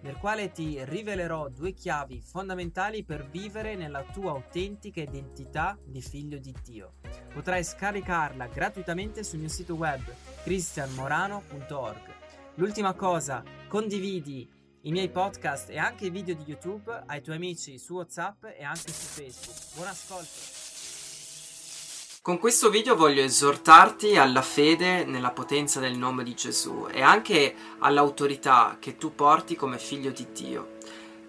nel quale ti rivelerò due chiavi fondamentali per vivere nella tua autentica identità di figlio di Dio. Potrai scaricarla gratuitamente sul mio sito web cristianmorano.org. L'ultima cosa, condividi i miei podcast e anche i video di YouTube ai tuoi amici su WhatsApp e anche su Facebook. Buon ascolto! Con questo video voglio esortarti alla fede nella potenza del nome di Gesù e anche all'autorità che tu porti come figlio di Dio.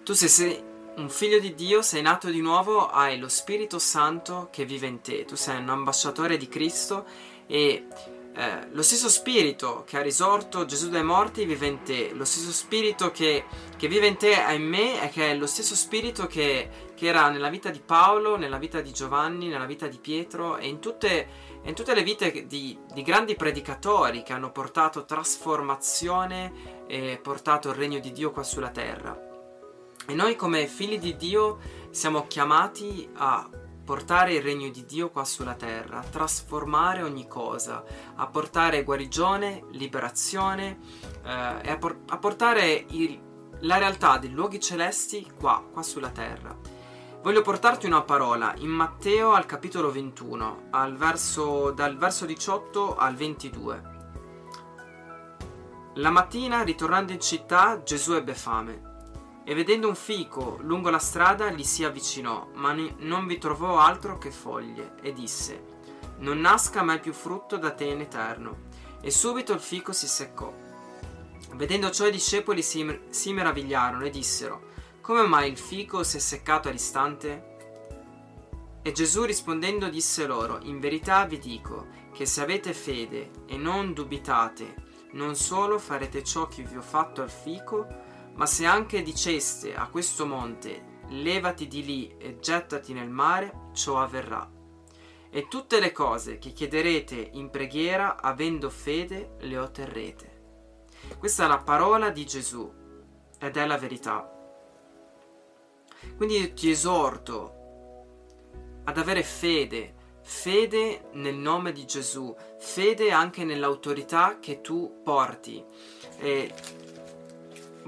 Tu se sei un figlio di Dio, sei nato di nuovo, hai lo Spirito Santo che vive in te, tu sei un ambasciatore di Cristo e eh, lo stesso spirito che ha risorto Gesù dai morti vive in te, lo stesso spirito che, che vive in te e in me è che è lo stesso spirito che, che, era nella vita di Paolo, nella vita di Giovanni, nella vita di Pietro e in tutte, in tutte le vite di, di, grandi predicatori che hanno portato trasformazione e portato il regno di Dio qua sulla terra. E noi come figli di Dio siamo chiamati a portare il regno di Dio qua sulla terra, a trasformare ogni cosa, a portare guarigione, liberazione eh, e a, por- a portare il, la realtà dei luoghi celesti qua, qua sulla terra. Voglio portarti una parola in Matteo al capitolo 21, al verso, dal verso 18 al 22. La mattina, ritornando in città, Gesù ebbe fame e vedendo un fico lungo la strada gli si avvicinò, ma non vi trovò altro che foglie, e disse, Non nasca mai più frutto da te in eterno. E subito il fico si seccò. Vedendo ciò i discepoli si, si meravigliarono e dissero, Come mai il fico si è seccato all'istante? E Gesù rispondendo disse loro, In verità vi dico che se avete fede e non dubitate, non solo farete ciò che vi ho fatto al fico, ma se anche diceste a questo monte, levati di lì e gettati nel mare, ciò avverrà. E tutte le cose che chiederete in preghiera, avendo fede, le otterrete. Questa è la parola di Gesù ed è la verità. Quindi ti esorto ad avere fede, fede nel nome di Gesù, fede anche nell'autorità che tu porti. E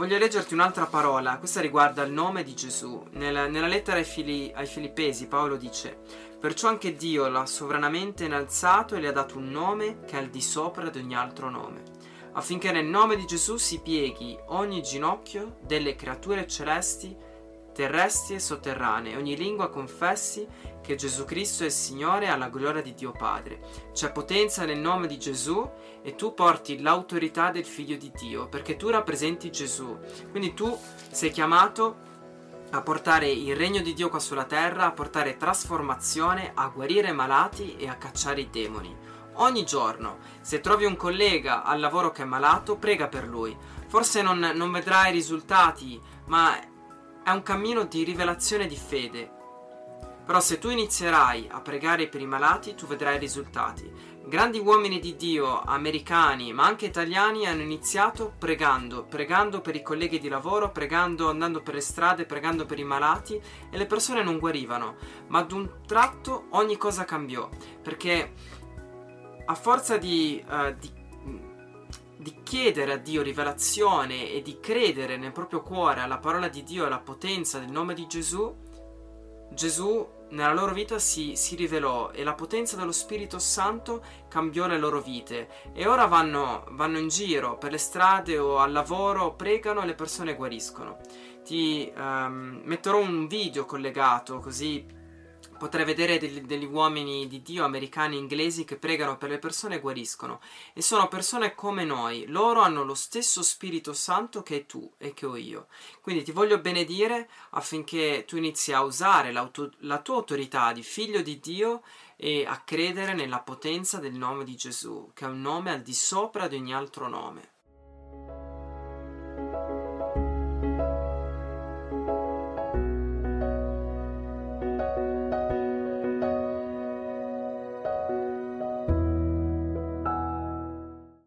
Voglio leggerti un'altra parola, questa riguarda il nome di Gesù. Nella, nella lettera ai, fili, ai, Filippesi Paolo dice, perciò anche Dio l'ha sovranamente innalzato e le ha dato un nome che è al di sopra di ogni altro nome, affinché nel nome di Gesù si pieghi ogni ginocchio delle creature celesti terrestri e sotterranee, ogni lingua confessi che Gesù Cristo è Signore alla gloria di Dio Padre. C'è potenza nel nome di Gesù e tu porti l'autorità del Figlio di Dio, perché tu rappresenti Gesù. Quindi tu sei chiamato a portare il regno di Dio qua sulla terra, a portare trasformazione, a guarire malati e a cacciare i demoni. Ogni giorno, se trovi un collega al lavoro che è malato, prega per lui. Forse non, non vedrai risultati, ma è un cammino di rivelazione di fede. Però se tu inizierai a pregare per i malati, tu vedrai i risultati. Grandi uomini di Dio, americani, ma anche italiani, hanno iniziato pregando, pregando per i colleghi di lavoro, pregando, andando per le strade, pregando per i malati e le persone non guarivano. Ma ad un tratto ogni cosa cambiò, perché a forza di, uh, di di chiedere a Dio rivelazione e di credere nel proprio cuore alla parola di Dio e alla potenza del nome di Gesù, Gesù nella loro vita si, si, rivelò e la potenza dello Spirito Santo cambiò le loro vite e ora vanno, vanno in giro per le strade o al lavoro, pregano e le persone guariscono. Ti um, metterò un video collegato così Potrei vedere degli, degli, uomini di Dio americani e inglesi che pregano per le persone e guariscono. E sono persone come noi. Loro hanno lo stesso Spirito Santo che tu e che ho io. Quindi ti voglio benedire affinché tu inizi a usare la tua autorità di figlio di Dio e a credere nella potenza del nome di Gesù, che è un nome al di sopra di ogni altro nome.